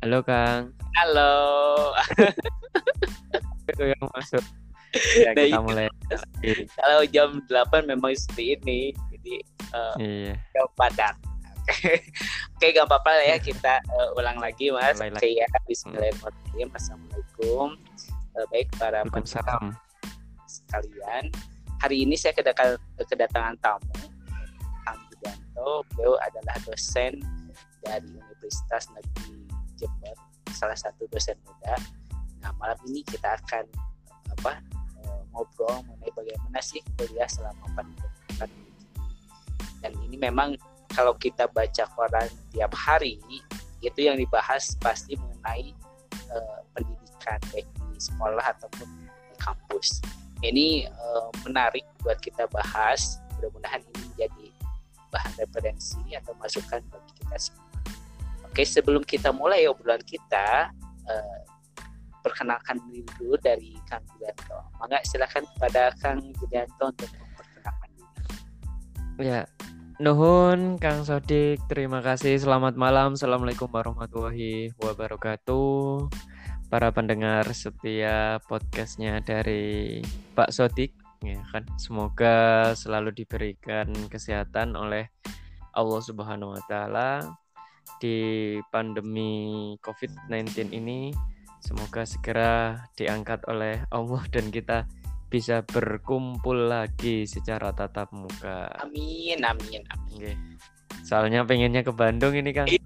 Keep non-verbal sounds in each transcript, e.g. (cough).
Halo Kang. Halo. Itu yang masuk. Ya, Nah, kita itu. mulai. Kalau jam 8 memang seperti ini. Jadi eh, Iya. jam padat. Oke, gak apa-apa lah ya kita eh, ulang lagi Mas. Mulai Oke ya, Bismillahirrahmanirrahim. Assalamualaikum. Eh, baik para Waalaikumsalam. sekalian. Hari ini saya kedatangan, kedatangan tamu Kang Budianto. Beliau adalah dosen dari Universitas Negeri Jember, salah satu dosen muda. Nah, malam ini kita akan apa eh, ngobrol mengenai bagaimana sih kuliah selama pandemi. Dan ini memang kalau kita baca koran tiap hari itu yang dibahas pasti mengenai eh, pendidikan baik di sekolah ataupun di kampus ini eh, menarik buat kita bahas. Mudah-mudahan ini menjadi bahan referensi atau masukan bagi kita semua. Oke, sebelum kita mulai obrolan kita, eh, perkenalkan dulu dari Kang Julianto. Mangga silakan kepada Kang Julianto untuk memperkenalkan diri. Ya. Nuhun Kang Sodik, terima kasih. Selamat malam. Assalamualaikum warahmatullahi wabarakatuh. Para pendengar setia podcastnya dari Pak Sodik, ya kan. Semoga selalu diberikan kesehatan oleh Allah Subhanahu wa taala di pandemi COVID-19 ini. Semoga segera diangkat oleh Allah (laughs) dan kita bisa berkumpul lagi secara tatap muka. Amin, amin, amin. Oke. Soalnya pengennya ke Bandung ini Kang. Iya.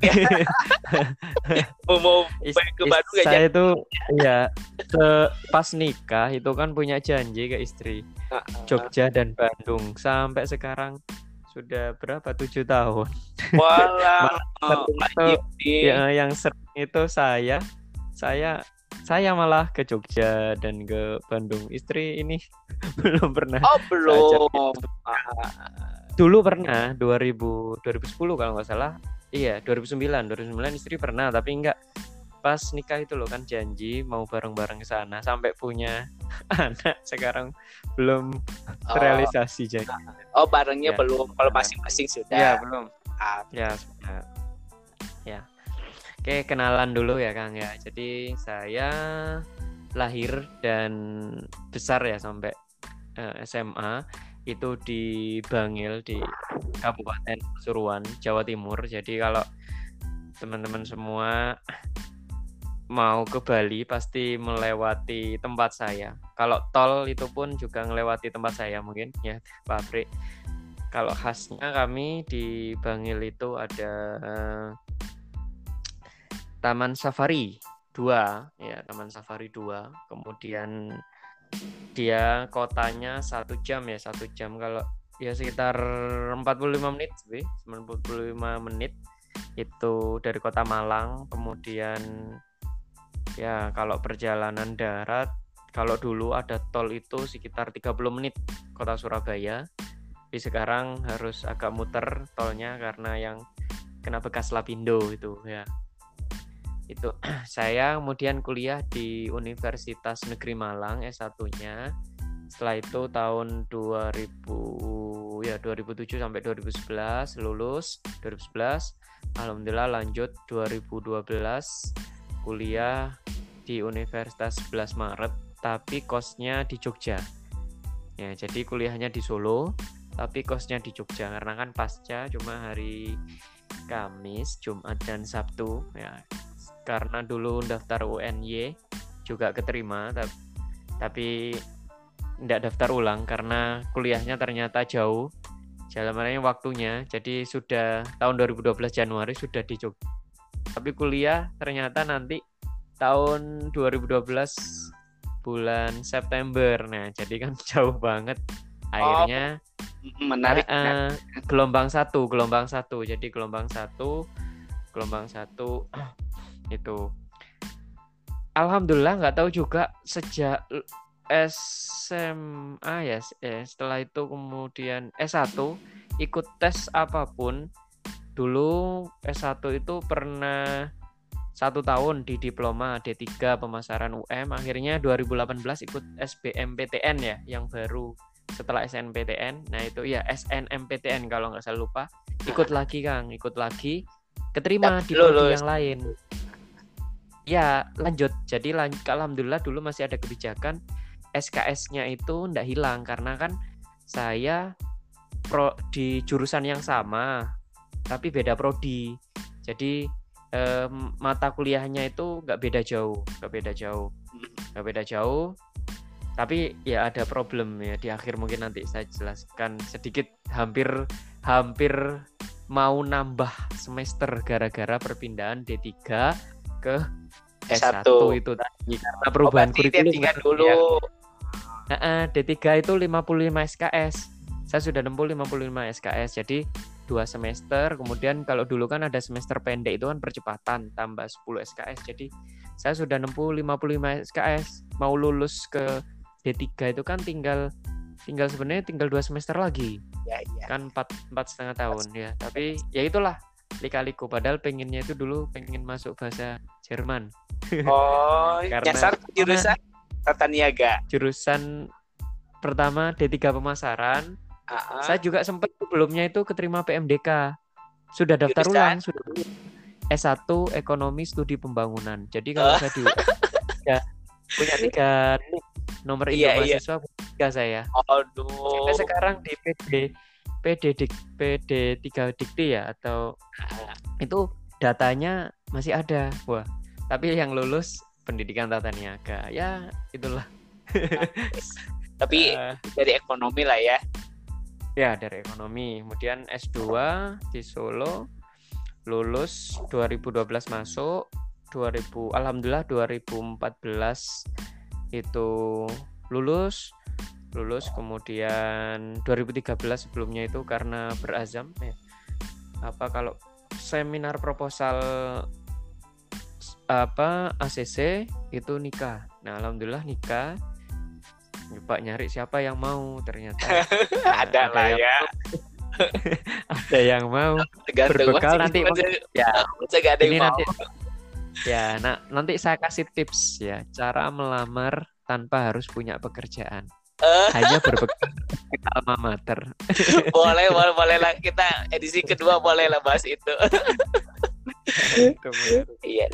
(laughs) mau ke Bandung saya itu ya pas nikah itu kan punya janji ke istri Jogja dan Bandung sampai sekarang sudah berapa? Tujuh tahun. Walah, (laughs) nih. ya yang sering itu saya saya saya malah ke Jogja dan ke Bandung. Istri ini (laughs) belum pernah Oh belum. dulu pernah 2000 2010 kalau nggak salah. Iya 2009 2009 istri pernah tapi nggak pas nikah itu loh kan janji mau bareng-bareng ke sana sampai punya (laughs) anak sekarang belum Oh, terrealisasi jadi. Oh barengnya Ya. belum. Kalau masing-masing sudah. ya belum. Ah, ya sudah. Ya. Oke kenalan dulu ya Kang ya. Jadi saya lahir dan besar ya sampai eh, SMA itu di Bangil di Kabupaten Pasuruan Jawa Timur. Jadi kalau teman-teman semua mau ke Bali pasti melewati tempat saya. Kalau tol itu pun juga melewati tempat saya mungkin ya pabrik. Kalau khasnya kami di Bangil itu ada eh, Taman Safari 2 ya Taman Safari 2 kemudian dia kotanya satu jam ya satu jam. Kalau ya sekitar 45 menit sih 95 menit itu dari kota Malang. Kemudian ya kalau perjalanan darat kalau dulu ada tol itu sekitar 30 menit kota Surabaya. Tapi sekarang harus agak muter tolnya karena yang kena bekas lapindo itu ya. Itu (clears throat) saya kemudian kuliah di Universitas Negeri Malang S1-nya setelah itu tahun 2000 ya 2007 sampai 2011 lulus 2011 alhamdulillah lanjut 2012 kuliah di Universitas 11 Maret tapi kosnya di Jogja. Ya jadi kuliahnya di Solo tapi kosnya di Jogja. Karena kan pasca cuma hari Kamis, Jumat dan Sabtu ya. Karena dulu daftar UNY juga keterima tapi, tidak daftar ulang karena kuliahnya ternyata jauh. Jalanannya waktunya jadi sudah tahun 2012 Januari sudah di Jogja tapi kuliah ternyata nanti tahun 2012 bulan September nah jadi kan (laughs) jauh banget akhirnya menarik. Eh, eh, gelombang satu, gelombang satu. Jadi gelombang satu, gelombang satu (clears throat) itu. Alhamdulillah nggak tahu juga sejak SMA ya, eh, setelah itu kemudian S1 ikut tes apa pun. Dulu S1 itu pernah satu tahun di diploma D3 pemasaran UM akhirnya 2018 ikut SBMPTN ya yang baru setelah SNPTN nah itu ya SNMPTN kalau nggak salah lupa. Ikut lagi Kang ikut lagi. Keterima di yang lain. Ya lanjut. Jadi lan alhamdulillah dulu masih ada kebijakan. SKS-nya itu ndak hilang karena kan saya pro di jurusan yang sama tapi beda prodi jadi eh, mata kuliahnya itu nggak beda jauh nggak beda jauh nggak beda jauh tapi ya ada problem ya di akhir mungkin nanti saya jelaskan sedikit hampir hampir mau nambah semester gara-gara perpindahan D3 ke S1 Satu. itu tadi karena perubahan Oh, berarti kurikulum D3 kan, dulu. ya. Heeh, D3 itu 55 SKS. Saya sudah nempuh 55 SKS. Jadi dua semester. Kemudian kalau dulu kan ada semester pendek itu kan percepatan tambah 10 SKS. Jadi saya sudah nempuh 55 SKS. Mau lulus ke D3 itu kan tinggal tinggal sebenarnya tinggal dua semester lagi. Ya, ya. Kan empat empat setengah tahun ya. Tapi ya itulah lika-liku padahal pengennya itu dulu pengen masuk bahasa Jerman Oh, (laughs) Karena- nyasar jurusan tata niaga. jurusan pertama D3 pemasaran Ah. Saya juga sempat sebelumnya itu keterima PMDK. Sudah daftar Jurusan? ulang, sudah S1 Ekonomi Studi Pembangunan. Jadi kalau Oh. saya di ya, punya (laughs) tiga nomor Iya, iya. mahasiswa tiga saya. Aduh. Sampai sekarang di PD PD dik, PD 3 Dikti ya atau itu datanya masih ada. Wah, tapi yang lulus pendidikan tata niaga. Ya, itulah. (laughs) Tapi Eh, dari ekonomi lah ya. Ya, dari ekonomi. Kemudian S2 di Solo lulus 2012 masuk 2000 alhamdulillah 2014 itu lulus. Lulus kemudian 2013 sebelumnya itu karena berazam ya. Apa kalau seminar proposal apa ACC itu nikah. Nah alhamdulillah nikah Pak nyari siapa yang mau ternyata (laughs) ada lah ya. (laughs) ada yang mau Tergantung berbekal nanti ya (laughs) ada yang ini mau. nanti ya nah nanti saya kasih tips ya cara melamar tanpa harus punya pekerjaan Eh. hanya berbekal alma mater boleh, boleh, boleh lah. Kita edisi kedua boleh lah bahas itu. Iya.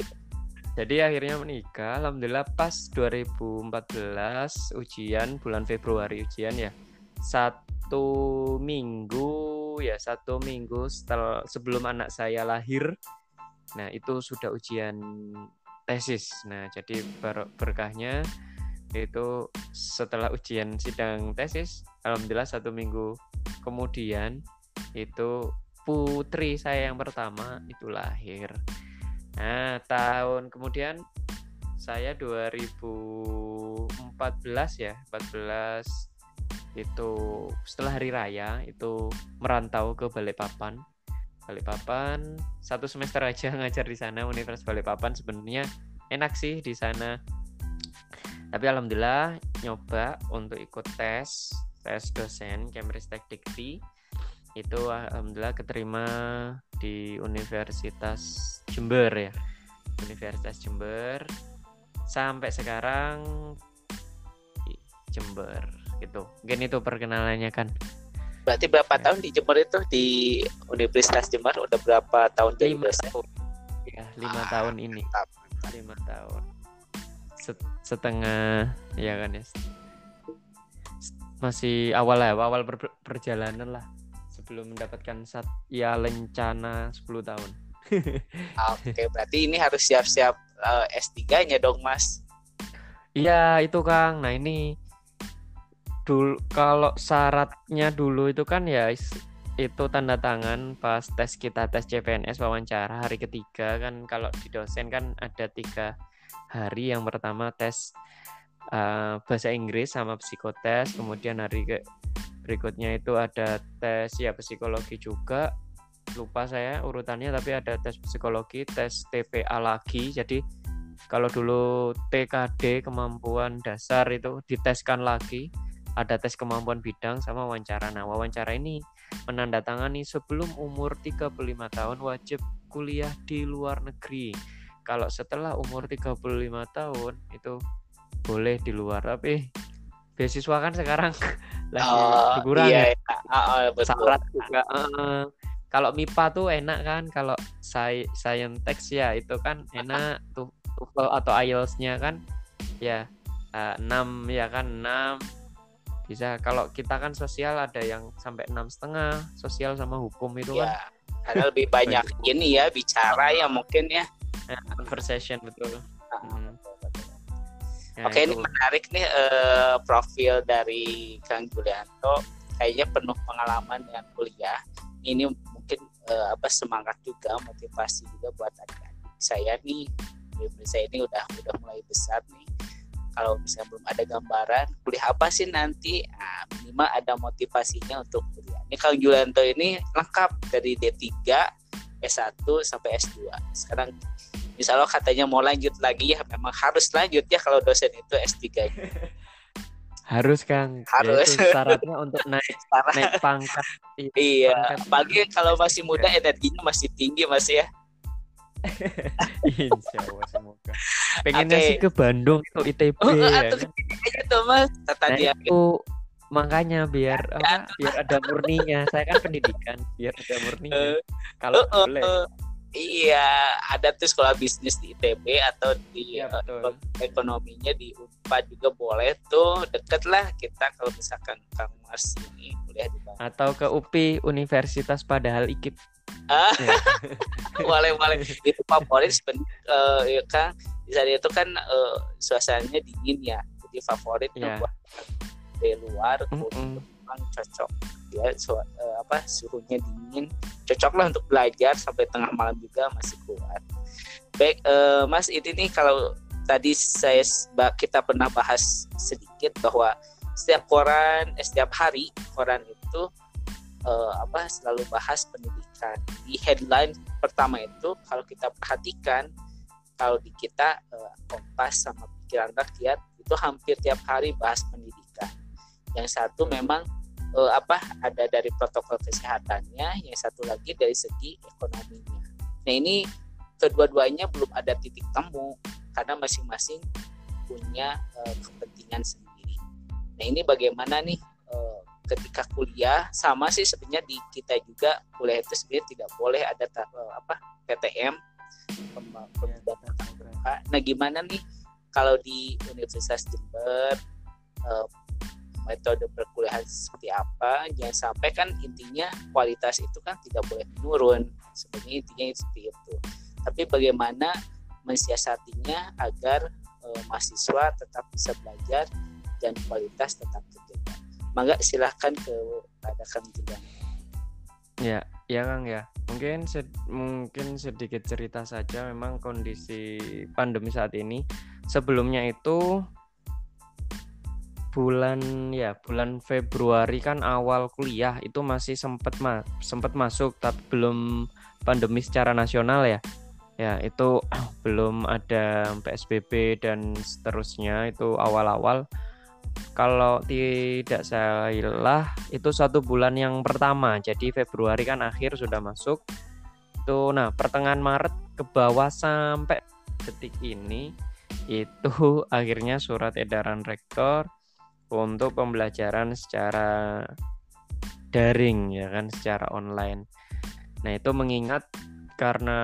Jadi akhirnya menikah alhamdulillah pas 2014 ujian bulan Februari ujian ya. Satu minggu ya satu minggu setelah sebelum anak saya lahir. Nah itu sudah ujian tesis. Nah jadi ber- berkahnya itu setelah ujian sidang tesis alhamdulillah satu minggu kemudian itu putri saya yang pertama itu lahir nah tahun kemudian saya 2014 ya 14 itu setelah hari raya itu merantau ke Balikpapan. Balikpapan satu semester aja (laughs) ngajar di sana Universitas Balikpapan sebenarnya enak sih di sana. Tapi alhamdulillah nyoba untuk ikut tes tes dosen Cambridge Tech Dikti itu alhamdulillah keterima di Universitas Jember ya. Universitas Jember. Sampai sekarang di Jember gitu. Mungkin itu perkenalannya kan. Berarti berapa Ya. tahun di Jember itu? Di Universitas Jember udah berapa tahun jadi lima dosen? tahun. Ya lima Ah, tahun ini. mantap. lima tahun. Set- setengah ya kan ya. Masih awal ya awal ber- perjalanan lah sebelum mendapatkan sat ya lencana 10 tahun. (laughs) Oke, berarti ini harus siap-siap eh, S3-nya dong, Mas. iya itu Kang. Nah ini dulu kalau syaratnya dulu itu kan ya itu tanda tangan pas tes kita tes CPNS wawancara hari ketiga kan kalau di dosen kan ada tiga hari. Yang pertama tes uh, bahasa Inggris sama psikotes kemudian hari ke berikutnya itu ada tes ya psikologi juga. Lupa saya urutannya tapi ada tes psikologi tes TPA lagi. Jadi kalau dulu TKD kemampuan dasar itu diteskan lagi. Ada tes kemampuan bidang sama wawancara. Nah wawancara ini menandatangani sebelum umur 35 tahun wajib kuliah di luar negeri. Kalau setelah umur 35 tahun itu boleh di luar tapi beasiswa kan sekarang (laughs) lagi Oh, berkurang iya, ya. iya. Ah, betul. syarat juga eh, kalau MIPA tuh enak kan kalau saya saintek ya itu kan enak tuh TOEFL atau IELTS-nya kan. Ya uh, 6 ya kan 6 bisa kalau kita kan sosial ada yang sampai enam setengah sosial sama hukum itu ya, kan. karena lebih banyak ini ya bicara ya mungkin ya ya, conversation betul. Ah, Hmm. Ya, Oke ini itu. menarik nih eh, profil dari Kang Julianto. Kayaknya penuh pengalaman dengan kuliah. Ini mungkin eh, apa semangat juga motivasi juga buat adik-adik saya nih. Adik-adik saya ini udah udah mulai besar nih. Kalau misalnya belum ada gambaran kuliah apa sih nanti? Nah, minimal ada motivasinya untuk kuliah. Ini Kang Julianto ini lengkap dari D3 S1 sampai S2 sekarang Misalnya katanya mau lanjut lagi ya memang harus lanjut ya kalau dosen itu S3 -nya. (laughs) harus Kang Ya, Harus. itu syaratnya untuk naik (laughs) naik pangkat Iya, Pangkat. apalagi kalau masih muda energinya masih tinggi Mas ya. (laughs) Insya Allah semoga. Pengennya Oke. sih ke Bandung itu ITB Oh, ya kan. kayaknya tuh Mas. Tata Nah, dia itu makanya biar apa? Biar ada murninya. Saya kan pendidikan, biar ada murninya. Kalau eh, eh, boleh. eh, Iya, ada tuh sekolah bisnis di ITB atau di Iya, betul. ekonominya di Unpad juga boleh tuh deket lah kita kalau misalkan Kang Mas ini kuliah di Bandung. Atau ke UPI Universitas Padahal IKIP. Ah. Ya. (laughs) boleh boleh itu favorit sebenarnya eh, ya kan di sana itu kan eh, suasananya dingin ya jadi favorit tuh Iya. buat dari luar Mm-mm. memang cocok ya su- eh, apa suhunya dingin cocok lah untuk belajar sampai tengah malam juga masih kuat. Baik eh, Mas ini nih kalau tadi saya kita pernah bahas sedikit bahwa setiap koran eh, setiap hari koran itu eh, apa selalu bahas pendidikan. Di headline pertama itu kalau kita perhatikan kalau di kita eh, Kompas sama pikiran rakyat itu hampir tiap hari bahas pendidikan. Yang satu memang eh, apa ada dari protokol kesehatannya yang satu lagi dari segi ekonominya nah ini kedua-duanya belum ada titik temu karena masing-masing punya eh, kepentingan sendiri nah ini bagaimana nih eh, ketika kuliah sama sih sebenarnya di kita juga kuliah itu sebenarnya tidak boleh ada ta- apa PTM pem- pembelajaran tatap muka. Nah gimana nih kalau di Universitas Jember eh, metode perkuliahan seperti apa? Jangan sampai kan intinya kualitas itu kan tidak boleh menurun. Sebenarnya intinya seperti itu. Tapi bagaimana mensiasatinya agar eh, mahasiswa tetap bisa belajar dan kualitas tetap terjaga. Mangga silahkan ke pada Kang Julian. Ya, ya Kang ya. Mungkin sed- mungkin sedikit cerita saja memang kondisi pandemi saat ini. Sebelumnya itu bulan ya bulan Februari kan awal kuliah itu masih sempat ma sempat masuk tapi belum pandemi secara nasional ya. Ya, itu (clears throat) belum ada PSBB dan seterusnya itu awal-awal. Kalau tidak salah itu satu bulan yang pertama. Jadi Februari kan akhir sudah masuk. Itu nah pertengahan Maret ke bawah sampai detik ini itu (laughs) akhirnya surat edaran rektor untuk pembelajaran secara daring ya kan secara online nah itu mengingat karena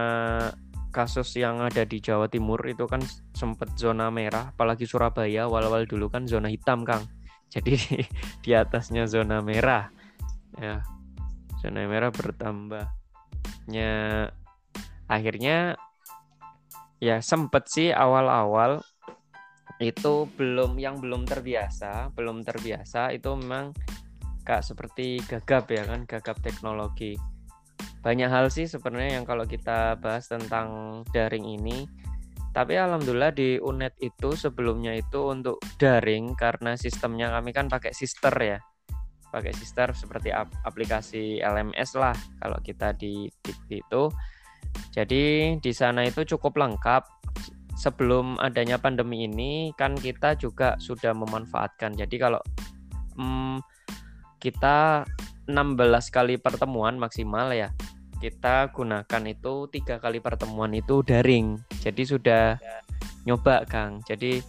kasus yang ada di Jawa Timur itu kan sempat zona merah, apalagi Surabaya awal-awal dulu kan zona hitam, Kang. (laughs) Jadi di atasnya zona merah. Ya. Zona merah bertambah. Ya akhirnya ya sempet sih awal-awal itu belum yang belum terbiasa, belum terbiasa itu memang kak seperti gagap ya kan, gagap teknologi. Banyak hal sih sebenarnya yang kalau kita bahas tentang daring ini. Tapi alhamdulillah di UNED itu sebelumnya itu untuk daring karena sistemnya kami kan pakai sister ya. Pakai sister seperti ap- aplikasi LMS lah kalau kita di Dikti itu. Jadi di sana itu cukup lengkap sebelum adanya pandemi ini kan kita juga sudah memanfaatkan. Jadi kalau hmm, kita 16 kali pertemuan maksimal ya kita gunakan itu tiga kali pertemuan itu daring. Jadi sudah nyoba Kang. Jadi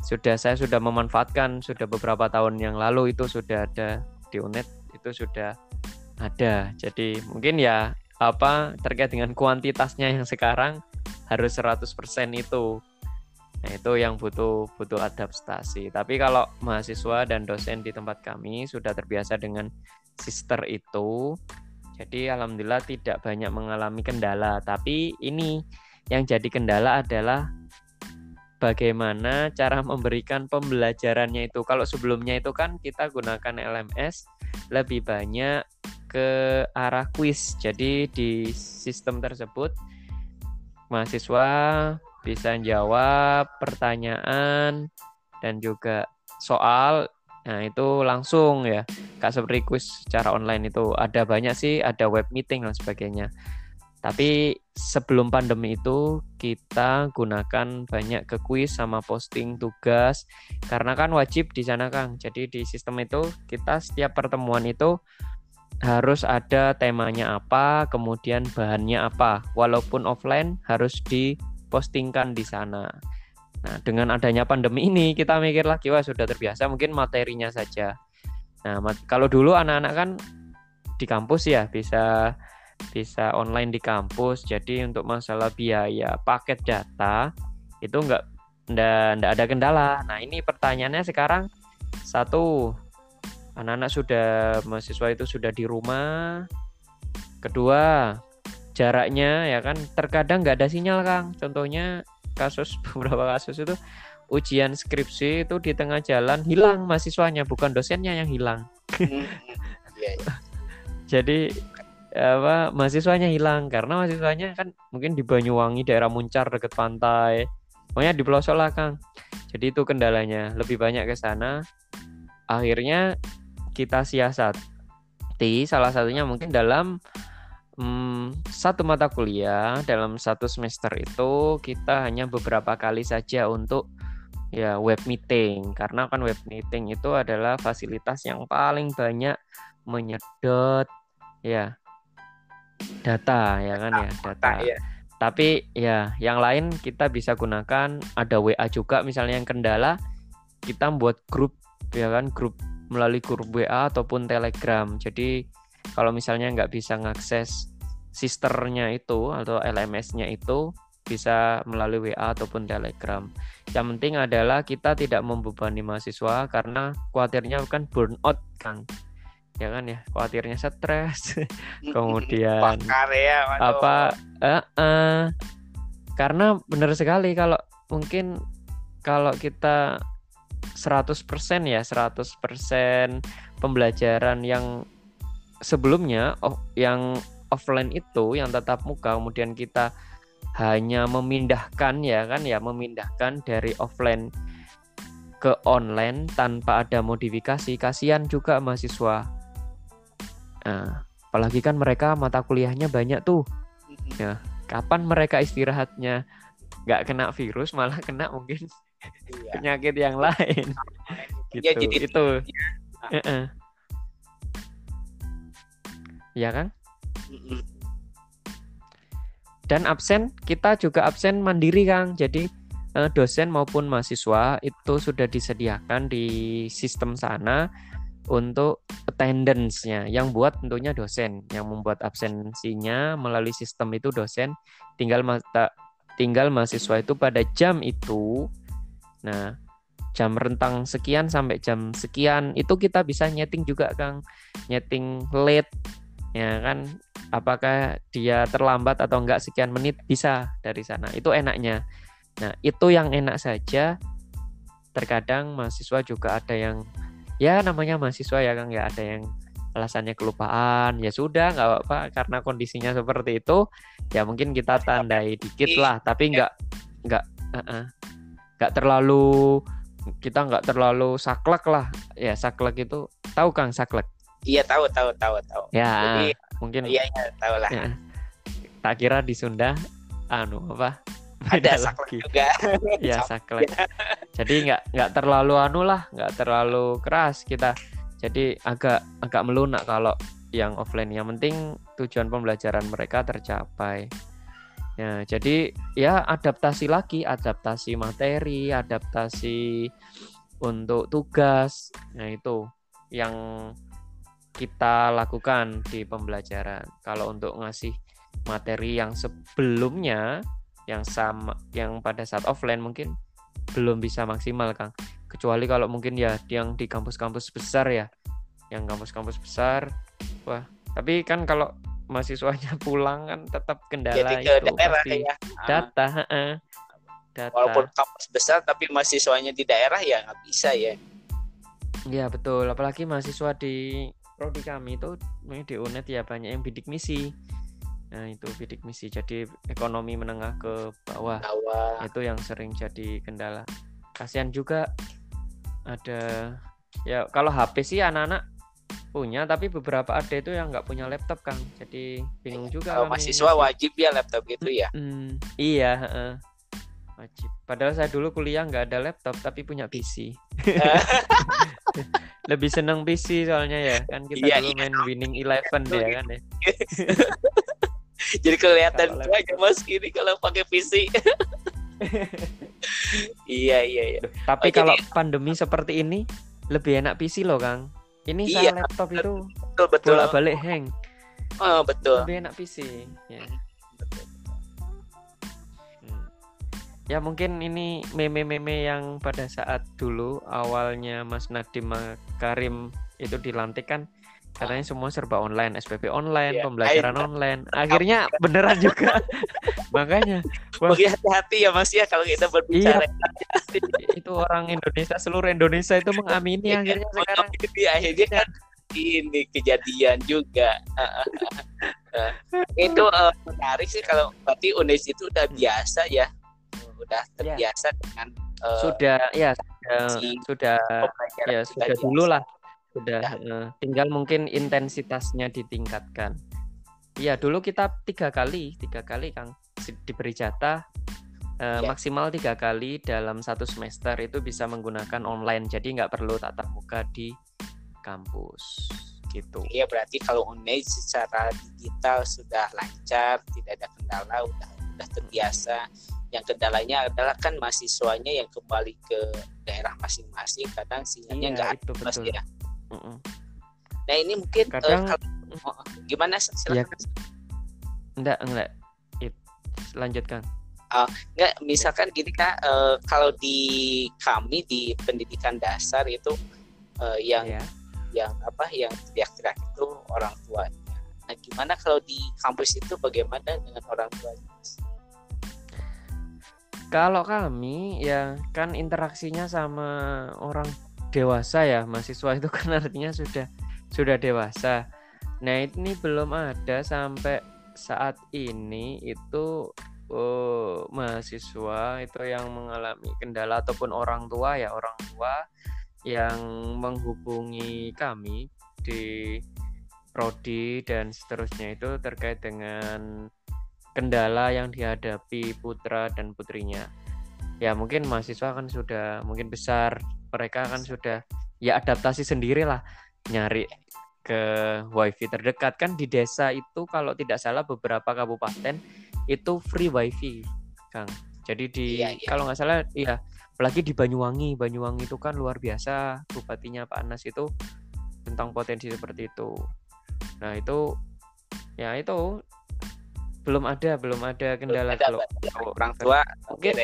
sudah saya sudah memanfaatkan sudah beberapa tahun yang lalu itu sudah ada di UNED itu sudah ada. Jadi mungkin ya apa terkait dengan kuantitasnya yang sekarang harus 100% itu Nah, itu yang butuh butuh adaptasi. Tapi kalau mahasiswa dan dosen di tempat kami sudah terbiasa dengan sister itu, jadi alhamdulillah tidak banyak mengalami kendala. Tapi ini yang jadi kendala adalah bagaimana cara memberikan pembelajarannya itu. Kalau sebelumnya itu kan kita gunakan LMS lebih banyak ke arah quiz. Jadi di sistem tersebut mahasiswa bisa jawab pertanyaan dan juga soal. Nah, itu langsung ya. Kak seperti quiz secara online itu ada banyak sih, ada web meeting dan sebagainya. Tapi sebelum pandemi itu kita gunakan banyak ke quiz sama posting tugas karena kan wajib di sana Kang. Jadi di sistem itu kita setiap pertemuan itu harus ada temanya apa, kemudian bahannya apa. Walaupun offline harus dipostingkan di sana. Nah, dengan adanya pandemi ini kita mikir lagi wah sudah terbiasa mungkin materinya saja. Nah, kalau dulu anak-anak kan di kampus ya bisa bisa online di kampus. Jadi untuk masalah biaya paket data itu enggak enggak ada kendala. Nah, ini pertanyaannya sekarang satu anak-anak sudah mahasiswa itu sudah di rumah. Kedua jaraknya ya kan? Terkadang nggak ada sinyal kang. Contohnya kasus (laughs) beberapa kasus itu ujian skripsi itu di tengah jalan hilang mahasiswanya bukan dosennya yang hilang. Hmm, iya, iya. (laughs) jadi apa mahasiswanya hilang. Karena mahasiswanya kan mungkin di Banyuwangi daerah Muncar dekat pantai. Pokoknya di pelosok lah kang. Jadi itu kendalanya. Lebih banyak ke sana. Akhirnya kita siasati salah satunya mungkin dalam hmm, satu mata kuliah dalam satu semester itu kita hanya beberapa kali saja untuk ya web meeting karena kan web meeting itu adalah fasilitas yang paling banyak menyedot ya data ya kan ya data. Ya. Tapi ya yang lain kita bisa gunakan ada WA juga misalnya yang kendala kita membuat grup ya kan grup melalui grup WA ataupun Telegram. Jadi kalau misalnya nggak bisa ngakses sisternya itu atau LMS-nya itu bisa melalui WA ataupun Telegram. Yang penting adalah kita tidak membebani mahasiswa karena khawatirnya kan burnout kan. Ya kan ya, khawatirnya stres. (laughs) Kemudian ya, apa uh, uh, karena benar sekali kalau mungkin kalau kita 100% ya 100% pembelajaran yang sebelumnya oh, yang offline itu yang tatap muka kemudian kita hanya memindahkan ya kan ya memindahkan dari offline ke online tanpa ada modifikasi kasihan juga mahasiswa. Nah, apalagi kan mereka mata kuliahnya banyak tuh. Ya kapan mereka istirahatnya? Nggak kena virus malah kena mungkin iya. penyakit yang lain. Gitu ya, jadi itu. ya. ya kan dan absen kita juga absen mandiri kang. Jadi eh, dosen maupun mahasiswa itu sudah disediakan di sistem sana untuk attendance-nya yang buat tentunya dosen. Yang membuat absensinya melalui sistem itu dosen. Tinggal mata tinggal mahasiswa itu pada jam itu Nah, jam rentang sekian sampai jam sekian itu kita bisa nyeting juga Kang. Nyeting late ya kan apakah dia terlambat atau enggak sekian menit bisa dari sana. Itu enaknya. Nah, itu yang enak saja. Terkadang mahasiswa juga ada yang ya namanya mahasiswa ya Kang ya ada yang alasannya kelupaan ya sudah nggak apa-apa karena kondisinya seperti itu ya mungkin kita tandai dikit lah tapi nggak nggak uh -uh nggak terlalu kita nggak terlalu saklek lah. Ya saklek itu tahu kang saklek? Iya tahu tahu tahu tahu. Ya Jadi, mungkin iya iya tahu lah. Ya. tak kira di Sunda anu apa? Ada saklek juga. (laughs) Ya saklek. Jadi nggak nggak terlalu anu lah nggak terlalu keras kita. Jadi agak agak melunak kalau yang offline. Yang penting tujuan pembelajaran mereka tercapai Ya, jadi ya adaptasi lagi, adaptasi materi, adaptasi untuk tugas. Nah, itu yang kita lakukan di pembelajaran. Kalau untuk ngasih materi yang sebelumnya yang sama yang pada saat offline mungkin belum bisa maksimal Kang kecuali kalau mungkin ya yang di kampus-kampus besar ya yang kampus-kampus besar wah tapi kan kalau mahasiswanya (laughs) pulang kan tetap kendala Jadi ke itu daerah pasti ya. Data heeh. data. Walaupun kampus besar tapi mahasiswanya di daerah ya nggak bisa ya. ya betul. Apalagi mahasiswa di prodi kami itu di UNED ya banyak yang bidik misi. Nah itu bidik misi. Jadi ekonomi menengah ke bawah. Bahwa itu yang sering jadi kendala. Kasihan juga ada ya kalau HP sih anak-anak punya tapi beberapa ada itu yang nggak punya laptop kang jadi bingung juga kalau mahasiswa ngisi. wajib ya laptop gitu ya. Hmm, iya heeh. wajib padahal saya dulu kuliah nggak ada laptop tapi punya PC (laughs) (laughs) lebih seneng PC soalnya ya kan kita Iya, dulu iya. main Winning Eleven ya kan ya (laughs) Jadi kelihatan aja mas gini kalau pakai PC. iya iya iya. tapi Oh, jadi- kalau pandemi seperti ini lebih enak PC loh kang ini Iya, saya laptop itu Betul betul. bolak balik hang Oh, betul. lebih enak PC ya Hmm. Ya mungkin ini meme-meme yang pada saat dulu awalnya Mas Nadiem Karim itu dilantik kan katanya semua serba online, SPP online, Iya, pembelajaran akhirnya- online. Akhirnya beneran juga. (laughs) Makanya Wah. Bagi hati-hati ya mas ya kalau kita berbicara. itu orang Indonesia seluruh Indonesia itu mengamini Iya, akhirnya sekarang. Jadi akhirnya kan ini kejadian juga. itu eh, menarik sih kalau berarti Unes itu udah biasa ya, udah terbiasa dengan eh, Sudah ya sudah, sudah ya sudah dulu lah sudah Ya. eh, tinggal mungkin intensitasnya ditingkatkan Iya dulu kita tiga kali tiga kali kang diberi jatah eh, Ya. maksimal tiga kali dalam satu semester itu bisa menggunakan online jadi nggak perlu tatap muka di kampus gitu Iya berarti kalau Unes secara digital sudah lancar, tidak ada kendala, udah udah terbiasa. Yang kendalanya adalah kan mahasiswanya yang kembali ke daerah masing-masing, kadang sinyalnya Iya, nggak itu ada Mas, betul. ya. Mm-mm. Nah ini mungkin eh, Kadang- kalau- oh, gimana silakan. enggak enggak It- lanjutkan Nggak, misalkan gini kak, eh, kalau di kami di pendidikan dasar itu eh, yang ya yang apa yang teriak-teriak itu orang tuanya. Nah gimana kalau di kampus itu bagaimana dengan orang tuanya? Kalau kami ya kan interaksinya sama orang dewasa ya, mahasiswa itu (laughs) kan artinya sudah sudah dewasa. Nah, ini belum ada sampai saat ini itu oh, mahasiswa itu yang mengalami kendala ataupun orang tua ya, orang tua yang menghubungi kami di prodi dan seterusnya itu terkait dengan kendala yang dihadapi putra dan putrinya. Ya mungkin mahasiswa kan sudah mungkin besar, mereka kan sudah ya adaptasi sendiri lah nyari ke wifi terdekat kan di desa itu kalau tidak salah beberapa kabupaten itu free wifi, Kang. Jadi di Iya, iya. kalau nggak salah iya apalagi di Banyuwangi, Banyuwangi itu kan luar biasa bupatinya Pak Anas itu tentang potensi seperti itu. Nah itu ya itu belum ada belum ada kendala Ada, kalau kalau orang tua Mungkin-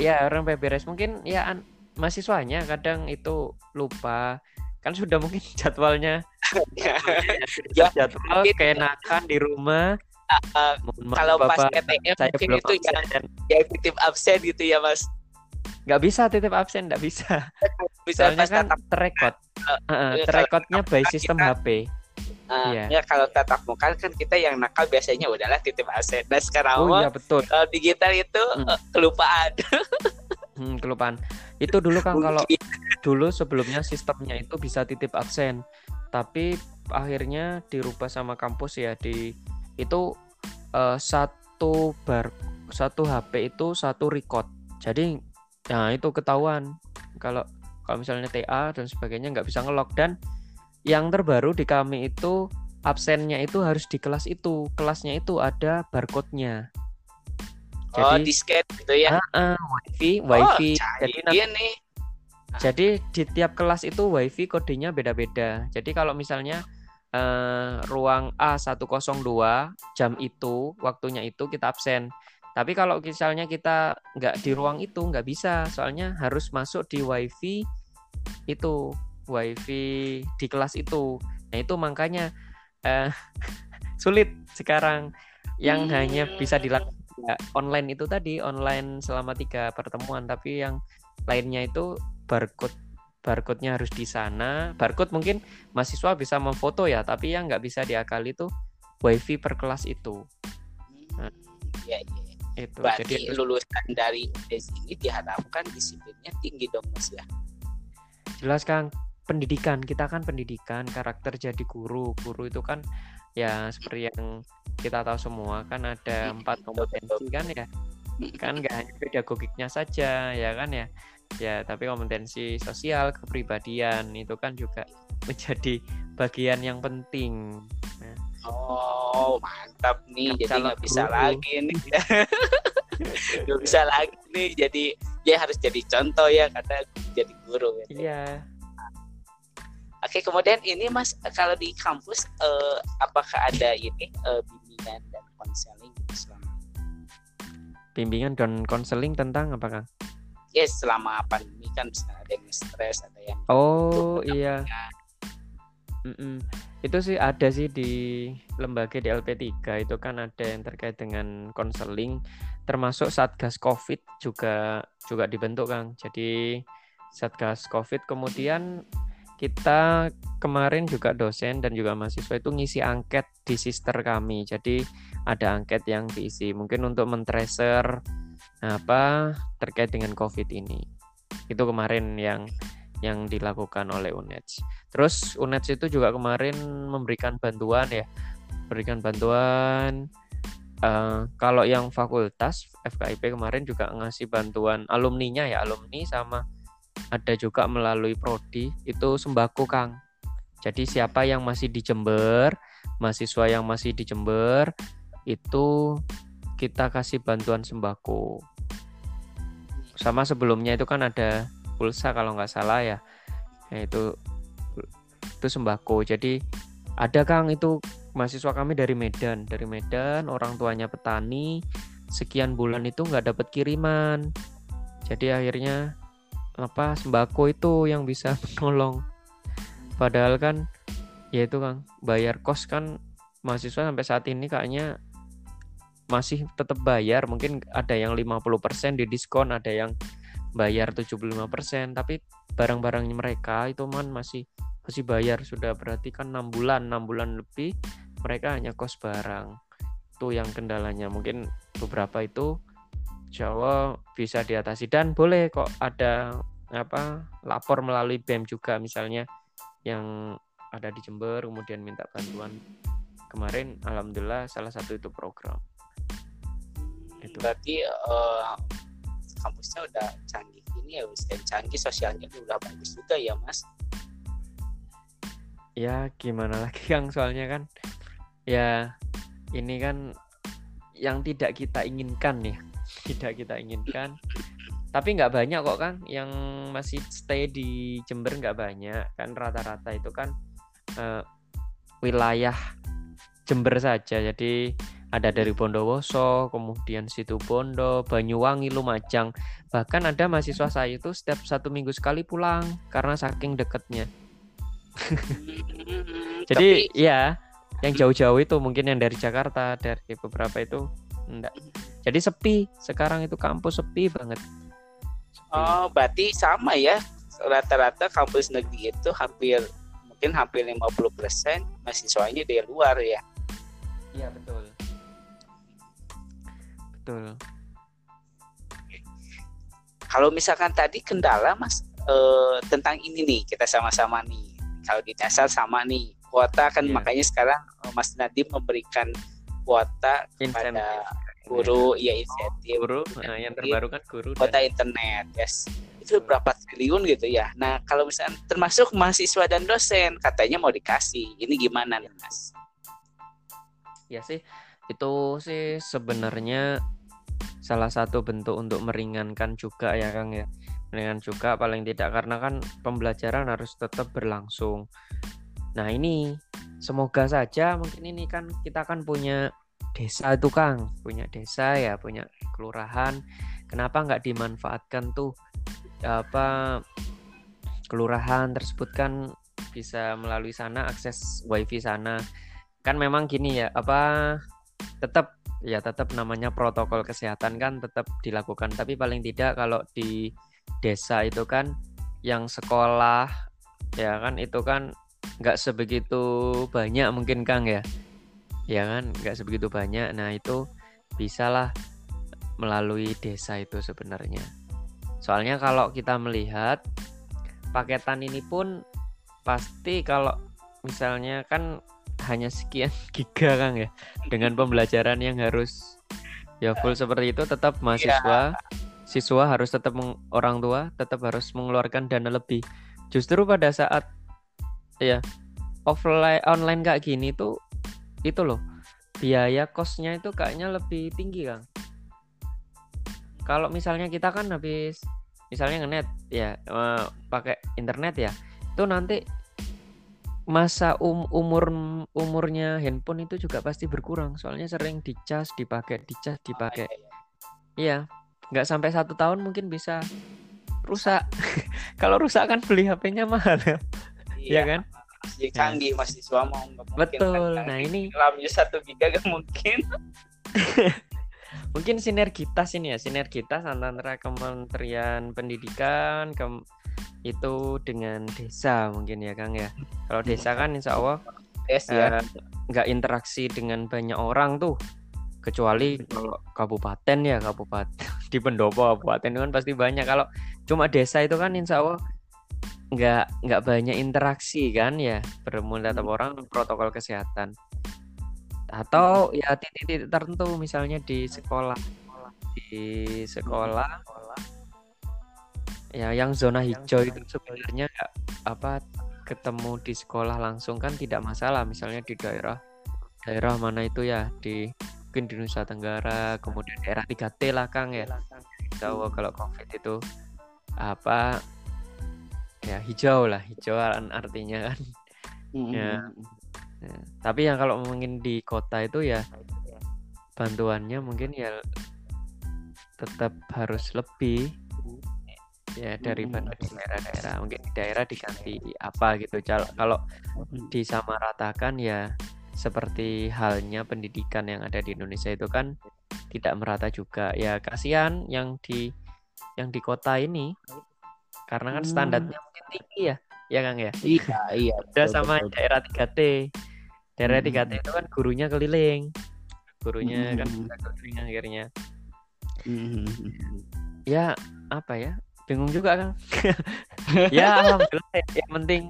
ya orang beberes mungkin ya an- mahasiswanya kadang itu lupa kan sudah mungkin (laughs) jadwalnya Ya, jadwal mungkin- keenakan di rumah Mohon maaf, kalau pas PTM saya mungkin itu yang absen. yang titip absen gitu ya mas. nggak bisa titip absen nggak bisa (laughs) Bisa soalnya pas kan tatap terekod terekodnya by sistem kita- HP eh, Iya. ya kalau tatap muka kan kita yang nakal biasanya udahlah titip absen. Nah sekarang oh iya betul kalau digital itu Hmm. kelupaan. (laughs) hmm, kelupaan. Itu dulu kan kalau dulu sebelumnya sistemnya itu bisa titip absen. Tapi akhirnya dirubah sama kampus ya di itu eh, satu bar satu HP itu satu record. Jadi nah itu ketahuan. Kalau kalau misalnya TA dan sebagainya nggak bisa ngelok dan yang terbaru di kami itu absennya itu harus di kelas itu. Kelasnya itu ada barcode-nya Jadi- di scan gitu ya. Ah, ah, wifi oh, wifi canggih jadi nanti nih. jadi di tiap kelas itu wifi kodenya beda-beda. Jadi kalau misalnya eh, ruang A102 jam itu waktunya itu kita absen. Tapi kalau misalnya kita nggak di ruang itu nggak bisa, soalnya harus masuk di wifi itu, wifi di kelas itu. Nah itu makanya eh, (laughs) sulit sekarang yang hanya bisa dilakukan ya, online itu tadi online selama tiga pertemuan, tapi yang lainnya itu barcode barcode-nya harus di sana. Barcode mungkin mahasiswa bisa memfoto ya, tapi yang nggak bisa diakali itu wifi per kelas itu. Nah, ya, ya itu. Berarti jadi lulusan dari UNES ini diharapkan disiplinnya tinggi dong mas ya? Jelas kang. Pendidikan. Kita kan pendidikan karakter jadi guru. Guru itu kan ya seperti yang kita tahu semua kan ada empat kompetensi kan ya kan nggak hanya pedagogiknya saja ya kan ya ya tapi kompetensi sosial kepribadian itu kan juga (laughs) menjadi bagian yang penting nah, Oh mantap nih, jadi nggak bisa guru. lagi nih, (laughs) nggak bisa lagi nih. Jadi dia harus jadi contoh ya kata jadi guru. Ya. Iya. Oke, kemudian ini Mas kalau di kampus eh, apakah ada ini eh, bimbingan dan konseling gitu selama? Bimbingan dan konseling tentang apa Kang? Yes, selama pandemi kan ada yang stres, ada yang Oh iya. Mm -mm itu sih ada sih di lembaga di LP3 itu kan ada yang terkait dengan konseling termasuk Satgas Covid juga juga dibentuk Kang. Jadi Satgas Covid kemudian kita kemarin juga dosen dan juga mahasiswa itu ngisi angket di sister kami. Jadi ada angket yang diisi mungkin untuk mentracer apa terkait dengan Covid ini. Itu kemarin yang yang dilakukan oleh UNEDS. Terus UNEDS itu juga kemarin memberikan bantuan ya, memberikan bantuan. Uh, kalau yang fakultas FKIP kemarin juga ngasih bantuan alumninya ya, alumni sama ada juga melalui prodi itu sembako Kang. Jadi siapa yang masih di Jember, mahasiswa yang masih di Jember itu kita kasih bantuan sembako. Sama sebelumnya itu kan ada pulsa kalau nggak salah ya itu itu sembako jadi ada Kang itu mahasiswa kami dari Medan dari Medan orang tuanya petani sekian bulan itu nggak dapat kiriman jadi akhirnya apa sembako itu yang bisa (laughs) menolong. Padahal kan ya itu Kang bayar kos kan mahasiswa sampai saat ini kayaknya masih tetap bayar. Mungkin ada yang 50% di diskon ada yang bayar 75% tapi barang-barangnya mereka itu man masih masih bayar. Sudah berarti kan 6 bulan 6 bulan lebih mereka hanya kos barang. Itu yang kendalanya. Mungkin beberapa itu Jawa bisa diatasi. Dan boleh kok ada apa lapor melalui BEM juga misalnya yang ada di Jember kemudian minta bantuan. Kemarin alhamdulillah salah satu itu program. Itu. Berarti uh, kampusnya udah canggih. Ini ya dan canggih sosialnya udah bagus juga ya mas? Ya gimana (laughs) lagi Kang soalnya kan? Ya ini kan yang tidak kita inginkan ya tidak kita inginkan tapi nggak banyak kok kan yang masih stay di Jember nggak banyak kan rata-rata itu kan uh, wilayah Jember saja jadi ada dari Bondowoso, kemudian Situ Bondo, Banyuwangi, Lumajang. Bahkan ada mahasiswa saya itu setiap satu minggu sekali pulang karena saking dekatnya. (laughs) Jadi Tapi... ya, yang jauh-jauh itu mungkin yang dari Jakarta, dari beberapa itu enggak. Jadi sepi, sekarang itu kampus sepi banget. Sepi. Oh, berarti sama ya. Rata-rata kampus negeri itu hampir mungkin hampir 50% mahasiswanya dari luar ya. Iya, betul betul kalau misalkan tadi kendala mas eh, tentang ini nih kita sama-sama nih kalau di dasar sama nih kuota kan yeah. makanya sekarang eh, Mas Nadim memberikan kuota kepada guru ya insentif guru nah, yang terbaru kan guru kuota dan... internet yes. Itu berapa triliun gitu ya. Nah kalau misalnya termasuk mahasiswa dan dosen katanya mau dikasih. Ini gimana nih mas? Ya sih. Itu sih sebenarnya salah satu bentuk untuk meringankan juga ya Kang ya. Meringan juga paling tidak karena kan pembelajaran harus tetap berlangsung. Nah ini semoga saja mungkin ini kan kita kan punya desa itu Kang, punya desa ya, punya kelurahan. Kenapa nggak dimanfaatkan tuh apa kelurahan tersebut kan bisa melalui sana akses wifi sana. Kan memang gini ya, apa tetap ya tetap namanya protokol kesehatan kan tetap dilakukan tapi paling tidak kalau di desa itu kan yang sekolah ya kan itu kan nggak sebegitu banyak mungkin Kang ya ya kan nggak sebegitu banyak. Nah itu bisalah melalui desa itu sebenarnya. Soalnya kalau kita melihat paketan ini pun pasti kalau misalnya kan hanya sekian (laughs) giga Kang ya. Dengan pembelajaran yang harus ya full seperti itu tetap mahasiswa ya. siswa harus tetap orang tua tetap harus mengeluarkan dana lebih. Justru pada saat ya offline online kayak gini tuh itu loh. Biaya kosnya itu kayaknya lebih tinggi kang. Kalau misalnya kita kan habis misalnya ngenet ya uh, pakai internet ya itu nanti masa um, umur umurnya handphone itu juga pasti berkurang. Soalnya sering dicas dipakai dicas dipakai. Iya nggak sampai satu tahun mungkin bisa rusak. (laughs) Kalau rusak kan beli HP-nya mahal ya. Iya, ya kan masih canggih nah. mahasiswa mau betul. kan, nah ini lamnya satu giga gak mungkin. (laughs) Mungkin sinergitas ini ya sinergitas antara Kementerian Pendidikan ke itu dengan desa mungkin ya Kang ya. Kalau desa kan Insya Allah yes, ya. nggak interaksi dengan banyak orang tuh. Kecuali kalau kabupaten ya kabupaten (laughs) di pendopo kabupaten itu kan pasti banyak. Kalau cuma desa itu kan insya Allah nggak nggak banyak interaksi kan ya bermula tetap orang protokol kesehatan. Atau ya titik-titik tertentu misalnya di sekolah. Di sekolah. Ya yang zona hijau itu sebenarnya nggak apa ketemu di sekolah langsung kan tidak masalah. Misalnya di daerah daerah mana itu ya di mungkin di Nusa Tenggara kemudian daerah 3T lah Kang ya. Kalau COVID itu apa ya hijau lah hijau artinya kan. Mm-hmm. ya, ya tapi yang kalau mungkin di kota itu ya bantuannya mungkin ya tetap harus lebih. Ya daripada di daerah-daerah mungkin di daerah diganti apa gitu. Kalau disamaratakan ya seperti halnya pendidikan yang ada di Indonesia itu kan tidak merata juga. Ya kasihan yang di yang di kota ini karena kan standarnya mungkin tinggi ya ya Kang ya iya iya udah sama betul. daerah 3T daerah hmm. 3T itu kan gurunya keliling gurunya hmm. kan keliling akhirnya hmm. ya apa ya bingung juga kan (laughs) ya alhamdulillah ya. yang penting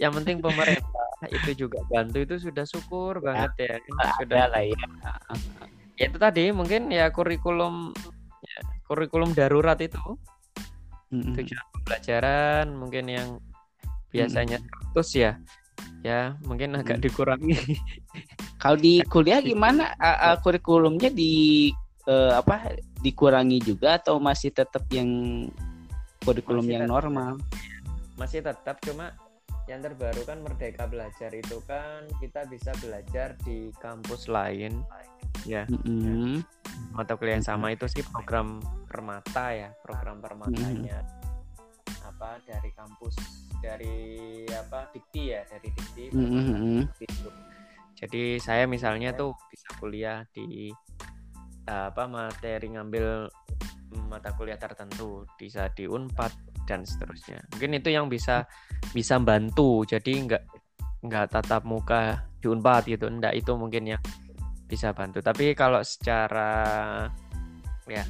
yang penting pemerintah itu juga bantu itu sudah syukur banget ya, ya. sudah lah ya ya itu tadi mungkin ya kurikulum ya, kurikulum darurat itu mm-hmm. tujuan pembelajaran mungkin yang biasanya mm-hmm. terus ya. Ya mungkin agak mm-hmm. dikurangi. Kalau di (laughs) kuliah gimana? Uh, uh, kurikulumnya di uh, apa dikurangi juga atau masih tetap yang kurikulum masih yang tetap, normal? Masih tetap cuma yang terbaru kan Merdeka Belajar itu kan kita bisa belajar di kampus lain ya, mm-hmm. mata kuliah yang sama itu sih program permata ya program permatanya mm-hmm. apa dari kampus dari apa dikti ya dari dikti mm-hmm. jadi saya misalnya tuh bisa kuliah di apa materi ngambil mata kuliah tertentu bisa di Unpad dan seterusnya mungkin itu yang bisa bisa bantu jadi nggak nggak tatap muka di unpad gitu enggak itu mungkin yang bisa bantu. Tapi kalau secara ya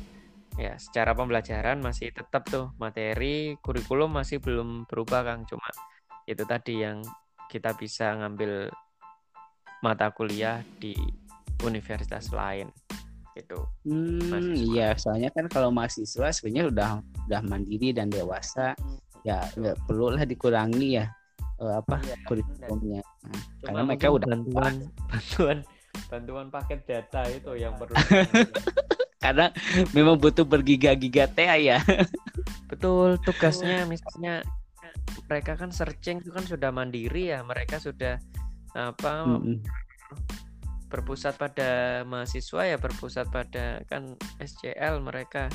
ya secara pembelajaran masih tetap tuh materi kurikulum masih belum berubah Kang. Cuma itu tadi yang kita bisa ngambil mata kuliah di universitas lain. Itu. Hmm, iya, soalnya kan kalau mahasiswa sebenarnya udah udah mandiri dan dewasa, ya nggak perlu lah dikurangi ya uh, apa iya, kurikulumnya. Nah, karena mereka udah bantuan bantuan bantuan paket data itu yang perlu. (laughs) karena memang butuh bergiga-giga TA ya. (laughs) Betul, tugasnya misalnya mereka kan searching itu kan sudah mandiri ya, mereka sudah apa mm -hmm berpusat pada mahasiswa ya berpusat pada kan SCL mereka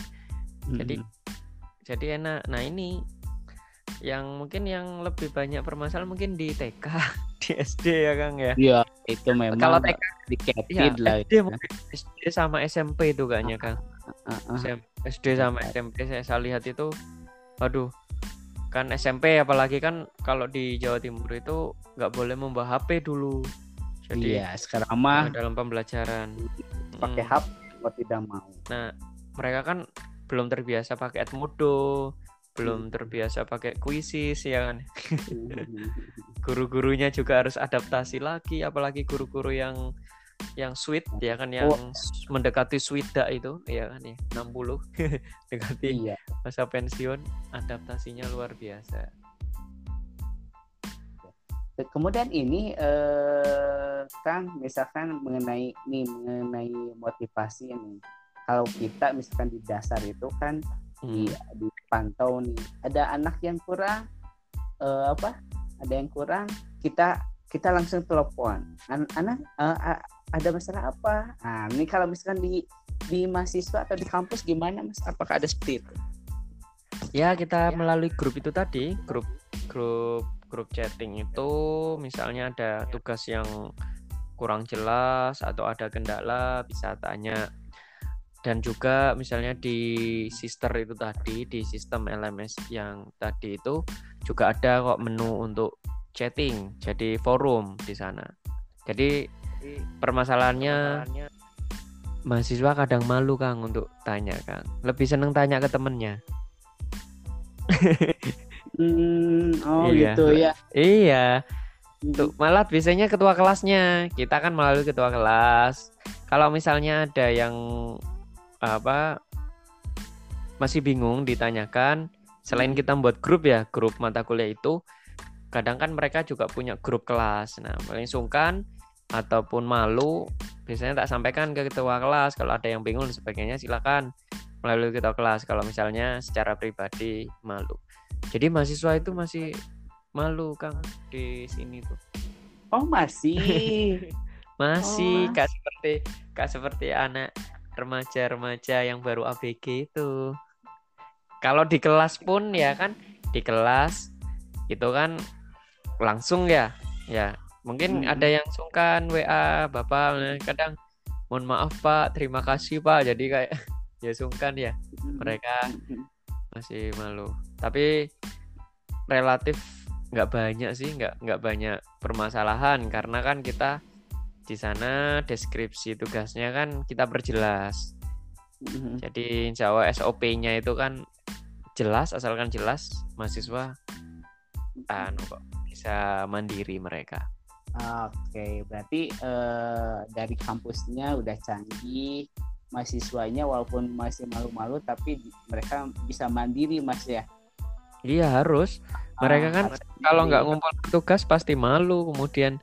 jadi Mm-mm. jadi enak nah ini yang mungkin yang lebih banyak permasalahan mungkin di TK (laughs) di SD ya Kang ya Iya, itu memang kalau TK diketid ya, lah. SD mungkin SD sama SMP itu kayaknya Kang Heeh. SM SD sama SMP saya, saya lihat itu waduh kan SMP apalagi kan kalau di Jawa Timur itu nggak boleh membawa HP dulu jadi Iya, sekarang mah dalam pembelajaran pakai Mm. HP mau tidak mau. nah mereka kan belum terbiasa pakai Edmodo belum terbiasa pakai Quizzes ya kan (laughs) guru-gurunya juga harus adaptasi lagi apalagi guru-guru yang yang sweet ya kan yang Oh. mendekati swida itu ya kan ya 60 dekati iya. masa pensiun adaptasinya luar biasa Kemudian ini eh Kang misalkan mengenai nih mengenai motivasi ini. Kalau kita misalkan di dasar itu kan di Hmm. dipantau nih ada anak yang kurang eh, apa ada yang kurang kita kita langsung telepon An- anak eh, ada masalah apa? Nah ini kalau misalkan di di mahasiswa atau di kampus gimana mas? Apakah ada seperti itu? Ya kita Ya. melalui grup itu tadi grup grup grup chatting itu misalnya ada tugas yang kurang jelas atau ada kendala bisa tanya. Dan juga misalnya di sister itu tadi di sistem LMS yang tadi itu juga ada kok menu untuk chatting jadi forum di sana. Jadi permasalahannya mahasiswa kadang malu Kang untuk tanya Kang lebih seneng tanya ke temennya Hmm, oh Iya. gitu ya iya Tuh, malah biasanya ketua kelasnya. Kita kan melalui ketua kelas. Kalau misalnya ada yang apa masih bingung ditanyakan, selain kita membuat grup ya, grup mata kuliah itu kadang kan mereka juga punya grup kelas. Nah, paling sungkan ataupun malu biasanya tak sampaikan ke ketua kelas kalau ada yang bingung dan sebagainya silakan melalui ketua kelas kalau misalnya secara pribadi malu. Jadi mahasiswa itu masih malu Kang di sini tuh. oh masih (laughs) Masih Oh, kak seperti kak seperti anak remaja-remaja yang baru ABG itu. Kalau di kelas pun ya kan di kelas itu kan langsung ya. Ya, mungkin Hmm. ada yang sungkan WA Bapak kadang mohon maaf Pak, terima kasih Pak. Jadi kayak (laughs) ya sungkan ya mereka masih malu. Tapi relatif nggak banyak sih, nggak nggak banyak permasalahan karena kan kita di sana deskripsi tugasnya kan kita perjelas. Jadi insya Allah SOP-nya itu kan jelas, asalkan jelas mahasiswa anu kok bisa mandiri mereka. Oke, berarti eh, dari kampusnya udah canggih, mahasiswanya walaupun masih malu-malu tapi mereka bisa mandiri mas ya. Iya harus. Mereka Ah, kan harus Kalau nggak ngumpul tugas pasti malu kemudian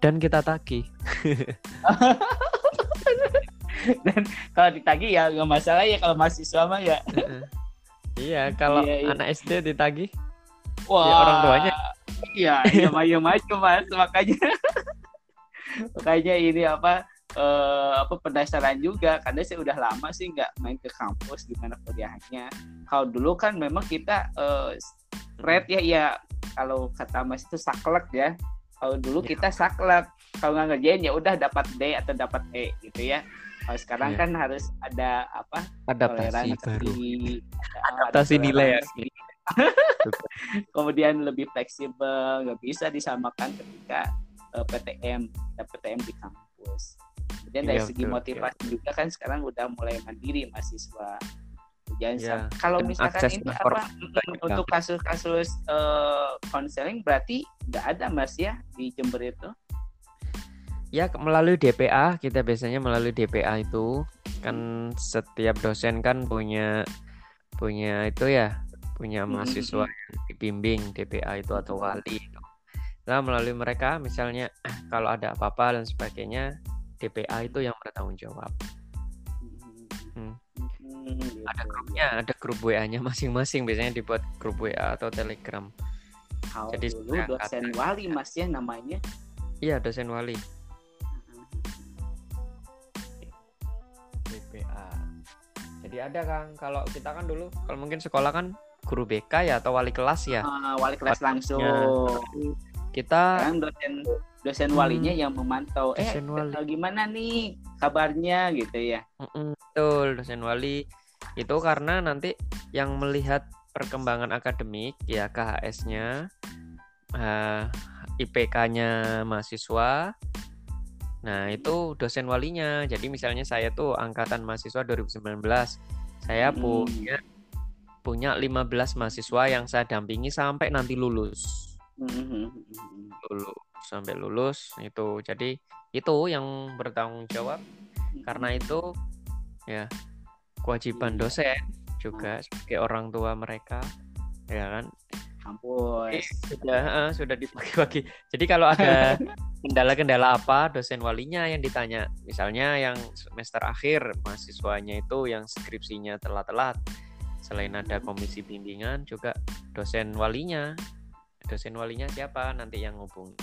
dan kita tagih. (laughs) kalau ditagih ya nggak masalah ya kalau mahasiswa mah ya. iya, kalau Iya, iya. anak SD ditagih Wah, orang tuanya. Iya, iya maju (laughs) maju mas makanya makanya ini apa eh, apa penasaran juga karena saya udah lama sih nggak main ke kampus gimana kuliahnya. Kalau dulu kan memang kita eh, red ya ya kalau kata mas itu saklek ya. Kalau dulu Ya. kita saklek kalau nggak ngerjain ya udah dapat D atau dapat E gitu ya. Kalau sekarang Iya. kan harus ada apa adaptasi baru. ada Adaptasi nilai ya. Kemudian lebih fleksibel, nggak bisa disamakan ketika eh, PTM, ada PTM di kampus. Kemudian dari Iya, segi betul, motivasi juga kan sekarang udah mulai mandiri mahasiswa. Jangan Iya, sam- kalau dan misalkan akses ini apa mm, untuk kasus-kasus eh, konseling berarti nggak ada mas ya di Jember itu? Ya melalui DPA kita biasanya melalui DPA itu kan setiap dosen kan punya punya itu ya punya mahasiswa yang dibimbing DPA itu atau wali itu. Nah, melalui mereka misalnya (clears throat) kalau ada apa-apa dan sebagainya, DPA itu yang bertanggung jawab. Hmm. Ada grupnya, ada grup WA-nya masing-masing biasanya dibuat grup WA atau Telegram. Kalau Jadi dulu dosen kata, wali Mas ya namanya. Iya, dosen wali. DPA. Jadi ada Kang, kalau kita kan dulu kalau mungkin sekolah kan guru BK ya atau wali kelas ya? Uh, wali kelas langsung. Kita kan dosen dosen walinya Hmm. yang memantau. Eh wali. eh, gimana nih kabarnya? Gitu ya. Mm-mm, betul dosen wali. Itu karena nanti yang melihat perkembangan akademik ya KHS-nya eh, IPK-nya mahasiswa. Nah itu dosen walinya. Jadi misalnya saya tuh angkatan mahasiswa 2019 saya Hmm. punya punya 15 mahasiswa yang saya dampingi sampai nanti lulus. Lulus sampai lulus itu. Jadi itu yang bertanggung jawab. Karena itu ya kewajiban Iya. dosen juga sebagai orang tua mereka ya kan? Kampus. Sudah eh, sudah dibagi-bagi jadi kalau ada (laughs) kendala-kendala apa dosen walinya yang ditanya. Misalnya yang semester akhir mahasiswanya itu yang skripsinya telat-telat selain ada komisi bimbingan juga dosen walinya dosen walinya siapa nanti yang ngubungi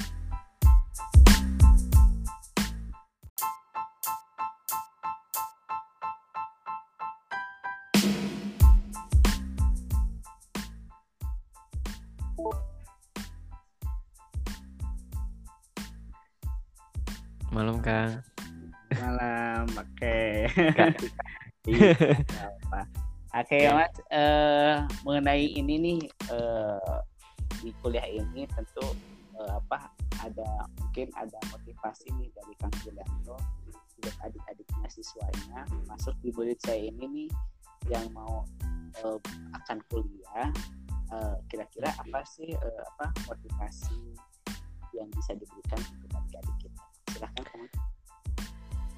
malam kang malam oke Kak. (laughs) Iya, apa. Oke mas eh, mengenai ini nih eh, di kuliah ini tentu eh, apa ada mungkin ada motivasi nih dari Kang Julianto untuk adik-adik mahasiswanya masuk di murid saya ini nih yang mau eh, akan kuliah. Kira-kira apa sih eh, apa motivasi yang bisa diberikan untuk adik-adik kita? Silahkan kamu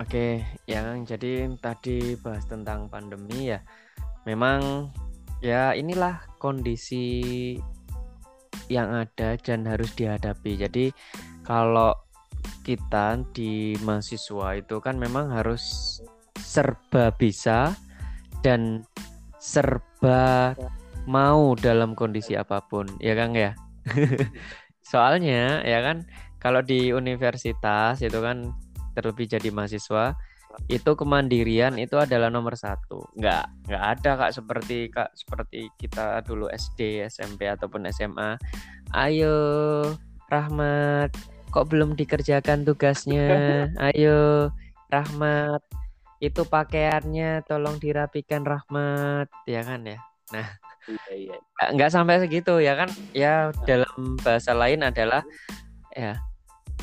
Oke, yang jadi tadi bahas tentang pandemi ya. Memang ya inilah kondisi yang ada dan harus dihadapi. Jadi kalau kita di mahasiswa itu kan memang harus serba bisa dan serba mau dalam kondisi apa pun, ya Kang ya. (laughs) Soalnya ya kan kalau di universitas itu kan terlebih jadi mahasiswa itu kemandirian itu adalah nomor satu. Nggak nggak ada kak seperti kak seperti kita dulu SD SMP ataupun SMA ayo Rahmat kok belum dikerjakan tugasnya? (laughs) Ayo Rahmat itu pakaiannya tolong dirapikan Rahmat. Ya kan ya? Iya iya. Nggak- nggak sampai segitu ya kan? Ya dalam bahasa lain adalah ya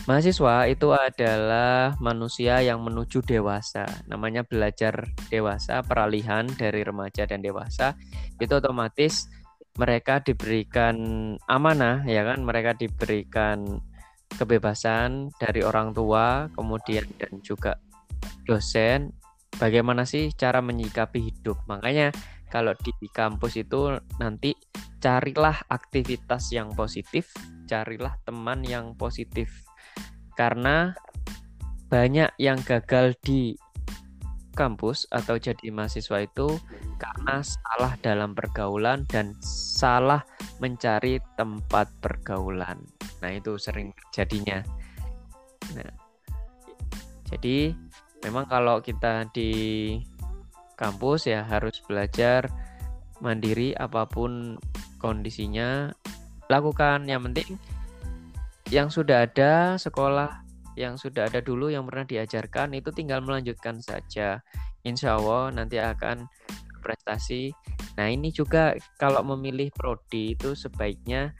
mahasiswa itu adalah manusia yang menuju dewasa. Namanya belajar dewasa peralihan dari remaja dan dewasa. Itu otomatis mereka diberikan amanah ya kan? Mereka diberikan kebebasan dari orang tua kemudian dan juga dosen. Bagaimana sih cara menyikapi hidup? Makanya kalau di kampus itu nanti carilah aktivitas yang positif, carilah teman yang positif. Karena banyak yang gagal di kampus atau jadi mahasiswa itu karena salah dalam pergaulan dan salah mencari tempat pergaulan. Nah, itu sering jadinya. Nah, jadi memang kalau kita di kampus ya harus belajar mandiri apa pun kondisinya lakukan yang penting yang sudah ada sekolah yang sudah ada dulu yang pernah diajarkan itu tinggal melanjutkan saja. Insya Allah nanti akan prestasi nah ini juga kalau memilih prodi itu sebaiknya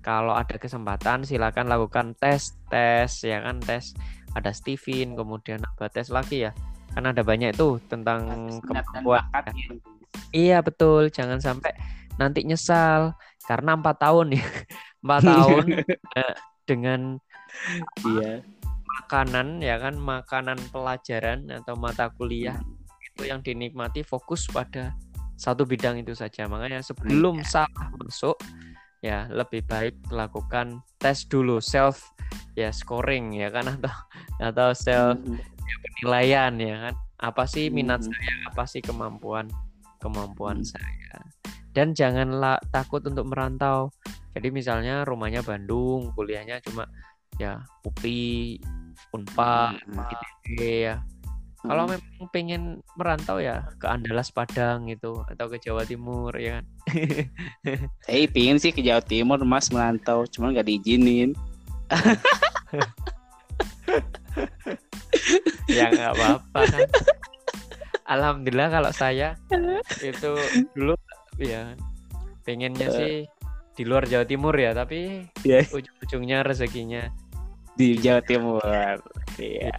kalau ada kesempatan silakan lakukan tes tes ya kan tes. Ada Steven kemudian apa tes lagi ya. Kan ada banyak itu tentang kemampuan bakatnya. Iya betul, jangan sampai nanti nyesal karena empat tahun ya, (laughs) empat (laughs) tahun. Eh, (laughs) dengan iya makanan ya kan, makanan pelajaran atau mata kuliah itu yang dinikmati fokus pada satu bidang itu saja. Makanya sebelum salah masuk ya lebih baik lakukan tes dulu self ya scoring ya kan atau atau self Mhm. penilaian ya kan apa sih minat Mhm. saya apa sih kemampuan kemampuan Hmm. saya dan janganlah takut untuk merantau jadi misalnya rumahnya Bandung kuliahnya cuma ya UPI Unpad Mhm. ITB ya Kalau Hmm. memang pengen merantau ya ke Andalas Padang gitu atau ke Jawa Timur ya kan. (laughs) Saya pingin sih ke Jawa Timur mas merantau, cuman nggak diizinin. (laughs) ya nggak apa-apa kan. (laughs) Alhamdulillah kalau saya itu dulu ya pengennya sih di luar Jawa Timur ya, tapi Ya. ujung-ujungnya rezekinya Di Jawa Timur. Iya.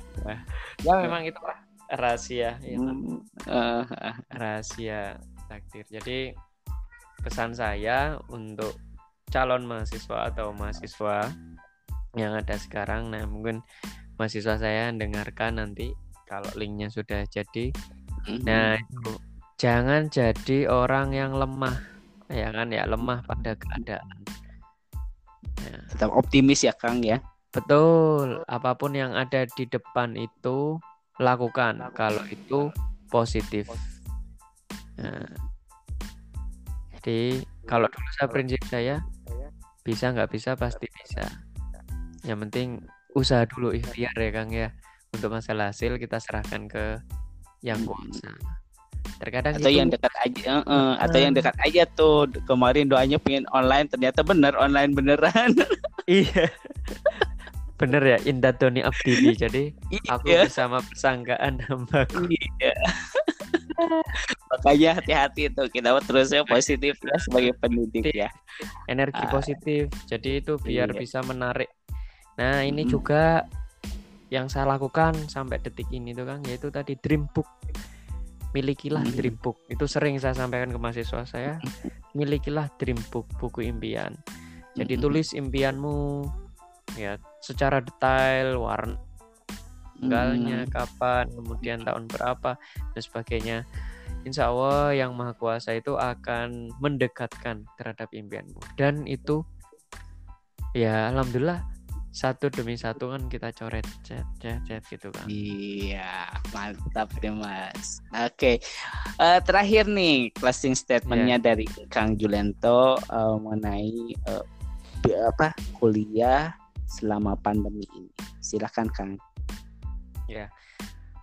ya memang itu lah rahasia ya kan? Hmm, eh. rahasia takdir. Jadi pesan saya untuk calon mahasiswa atau mahasiswa yang ada sekarang, nah mungkin mahasiswa saya dengarkan nanti kalau linknya sudah jadi. Nah itu jangan jadi orang yang lemah, ya kan ya lemah pada keadaan. tetap optimis ya Kang ya. Betul, apa pun yang ada di depan itu lakukan kalau itu positif. Nah, jadi kalau dulu saya prinsip saya bisa nggak bisa pasti bisa. Yang penting usaha dulu ikhtiar ya Kang ya. Untuk masalah hasil kita serahkan ke yang kuasa. Terkadang Atau itu yang dekat aja, eh, eh, atau yang dekat aja tuh kemarin doanya pengen online ternyata bener online beneran. (laughs) iya. Bener ya Indah Doni Abdidi. Jadi aku Iya. bersama persangkaan hambaku. Iya. Makanya hati-hati tuh kita terusnya positif ya sebagai pendidik ya. energi Ah. positif. Jadi itu biar Iya. bisa menarik. Nah, ini Mm-mm. juga yang saya lakukan sampai detik ini tuh Kang, yaitu tadi dream book. Milikilah Mm. dream book. Itu sering saya sampaikan ke mahasiswa saya. (laughs) Milikilah dream book, buku impian. Jadi Mm-mm. tulis impianmu ya secara detail, warna tanggalnya, Hmm. kapan, kemudian tahun berapa dan sebagainya. Insya Allah yang Maha Kuasa itu akan mendekatkan terhadap impianmu dan itu ya alhamdulillah satu demi satu kan kita coret cet cet cet gitu kan. Iya, mantap deh Mas. Oke, Eh, terakhir nih closing statementnya Iya. dari Kang Julento eh, mengenai bi- apa kuliah selama pandemi ini. Silakan Kang.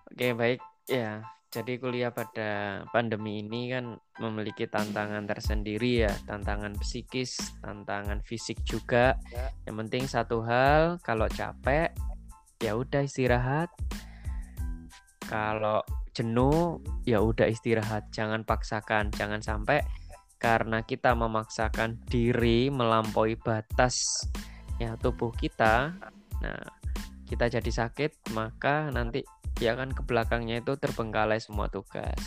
Oke baik ya. Jadi kuliah pada pandemi ini kan memiliki tantangan tersendiri ya, tantangan psikis, tantangan fisik juga. Yang penting satu hal, kalau capek ya udah istirahat. Kalau jenuh ya udah istirahat, jangan paksakan, jangan sampai karena kita memaksakan diri melampaui batas ya tubuh kita. Nah, kita jadi sakit, maka nanti ya kan ke belakangnya itu terbengkalai semua tugas.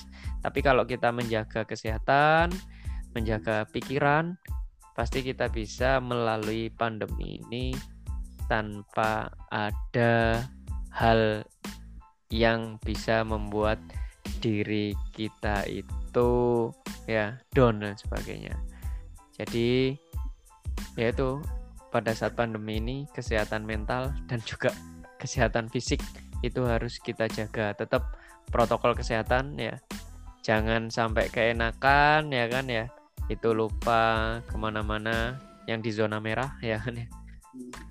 Tapi kalau kita menjaga kesehatan, menjaga pikiran, pasti kita bisa melalui pandemi ini tanpa ada hal yang bisa membuat diri kita itu ya down dan sebagainya. Jadi yaitu pada saat pandemi ini kesehatan mental dan juga kesehatan fisik itu harus kita jaga. Tetap protokol kesehatan ya. Jangan sampai keenakan ya kan ya. Itu lupa ke mana-mana yang di zona merah ya kan ya.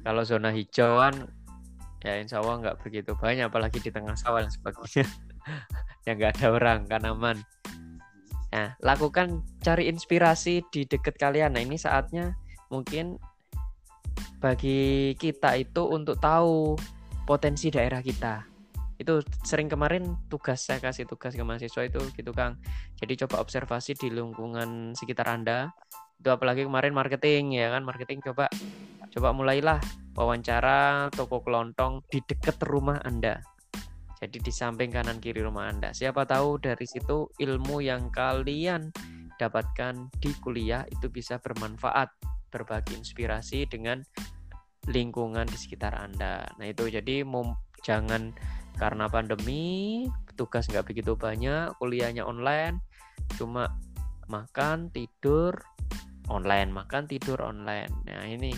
Kalau zona hijau kan ya insya Allah nggak begitu banyak apalagi di tengah sawah dan sebagainya. (laughs) Yang nggak ada orang kan aman. Nah lakukan cari inspirasi di dekat kalian. Nah ini saatnya mungkin bagi kita itu untuk tahu potensi daerah kita. Itu sering kemarin tugas saya kasih tugas ke mahasiswa itu gitu Kang. Jadi coba observasi di lingkungan sekitar Anda. Itu apalagi kemarin marketing ya kan? Marketing coba coba mulailah wawancara toko kelontong di dekat rumah Anda. Jadi di samping kanan kiri rumah Anda. Siapa tahu dari situ ilmu yang kalian dapatkan di kuliah itu bisa bermanfaat berbagi inspirasi dengan lingkungan di sekitar Anda. Nah itu jadi mom- jangan karena pandemi tugas nggak begitu banyak, kuliahnya online, cuma makan tidur online, makan tidur online. Nah ini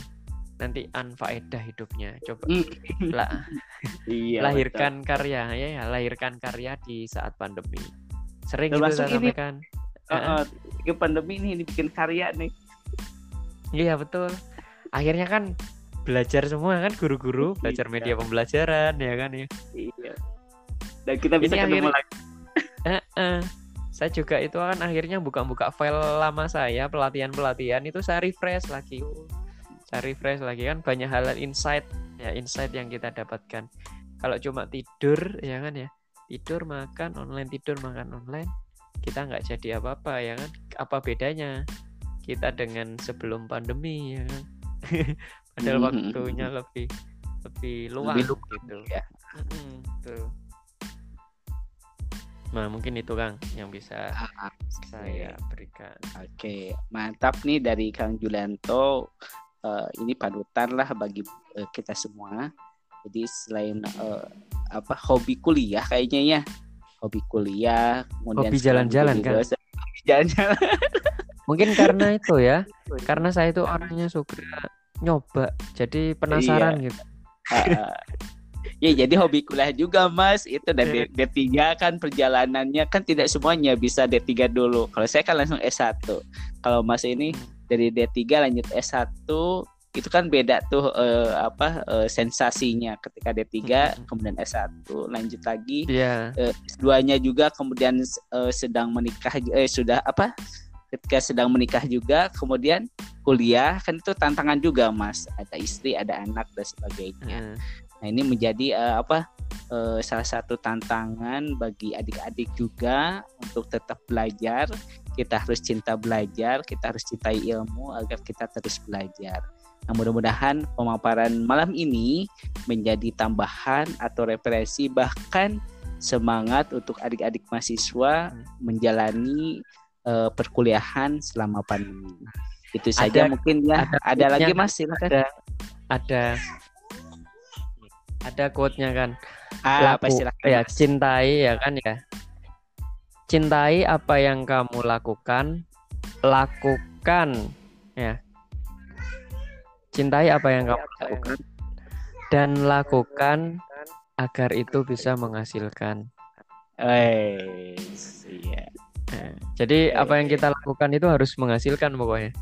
nanti anfaedah hidupnya. Coba Hmm. lah (laughs) Iya. lahirkan karya ya, ya, lahirkan karya di saat pandemi. Sering gitu Termasuk saya ini. sampaikan. betul. Eh, ini pandemi ini dibikin karya nih. Iya betul. Akhirnya kan belajar semua kan guru-guru belajar media Iya. pembelajaran ya kan ya. Iya. Dan kita bisa Ini ketemu akhirnya- lagi. (laughs) Eh, eh. Saya juga itu kan akhirnya buka-buka file lama saya pelatihan-pelatihan itu saya refresh lagi. Saya refresh lagi kan banyak hal insight ya insight yang kita dapatkan. Kalau cuma tidur ya kan ya tidur makan online tidur makan online kita nggak jadi apa-apa ya kan apa bedanya kita dengan sebelum pandemi ya kan (laughs) padahal Mhm. waktunya lebih lebih luang Lebih luang, gitu ya. Mm-mm, betul. Nah, mungkin itu Kang yang bisa Ah, saya berikan. Oke, mantap nih dari Kang Julianto. Eh, ini panutan lah bagi eh, kita semua. Jadi selain eh, apa hobi kuliah kayaknya ya, hobi kuliah, kemudian Hobi jalan-jalan. Hobi jalan-jalan. Mungkin karena itu ya, (laughs) karena saya itu orangnya suka nyoba, jadi penasaran gitu. Ah, ya jadi hobi kuliah juga Mas. Itu dari D3 kan perjalanannya. Kan tidak semuanya bisa D3 dulu. Kalau saya kan langsung S1 kalau Mas ini dari D3 lanjut S1 itu kan beda tuh eh, apa eh, sensasinya. Ketika D3 Hmm. kemudian S1 lanjut lagi Iya, S2-nya juga kemudian eh, sedang menikah eh sudah apa ketika sedang menikah juga kemudian kuliah. Kan itu tantangan juga Mas. Ada istri ada anak dan sebagainya. Eh, Nah ini menjadi eh, apa eh, salah satu tantangan bagi adik-adik juga untuk tetap belajar. Kita harus cinta belajar, kita harus cintai ilmu agar kita terus belajar. Nah mudah-mudahan pemaparan malam ini menjadi tambahan atau referensi bahkan semangat untuk adik-adik mahasiswa menjalani eh, perkuliahan selama pandemi. Itu saja Ada- mungkin ya. ada Ada, lagi Mas silakan. ada ada ada quote-nya kan. Ah, apa Laku- silakan. ya, cintai ya kan ya. Cintai apa yang kamu lakukan, lakukan ya. Cintai apa yang kamu lakukan dan lakukan agar itu bisa menghasilkan. Wes, iya. Nah, jadi apa yang kita lakukan itu harus menghasilkan pokoknya.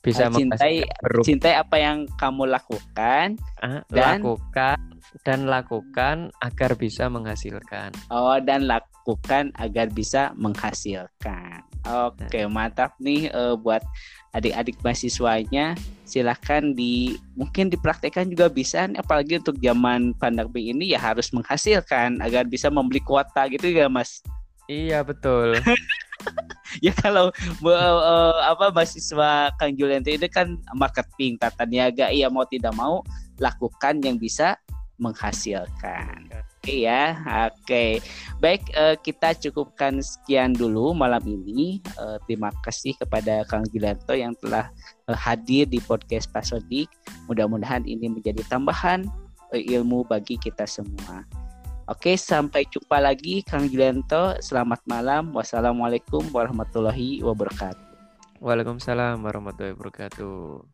Bisa Ah, cintai- Cintai apa yang kamu lakukan. ah, dan- lakukan dan lakukan agar bisa menghasilkan. Oh, dan lakukan agar bisa menghasilkan. Oke, mantap nih eh, buat adik-adik mahasiswanya. Silahkan di mungkin dipraktekkan juga bisa. nih, Apalagi untuk zaman pandemi ini ya harus menghasilkan agar bisa membeli kuota gitu ya, Mas. Iya betul. (laughs) (laughs) ya kalau eh, apa mahasiswa Kang Julianto ini kan marketing tata niaga iya mau tidak mau lakukan yang bisa menghasilkan. Oke ya oke. Baik eh, kita cukupkan sekian dulu malam ini. Eh, terima kasih kepada Kang Julianto yang telah eh, hadir di podcast Pasodik mudah-mudahan ini menjadi tambahan eh, ilmu bagi kita semua Oke, sampai jumpa lagi Kang Julianto. Selamat malam. Wassalamualaikum warahmatullahi wabarakatuh. Waalaikumsalam warahmatullahi wabarakatuh.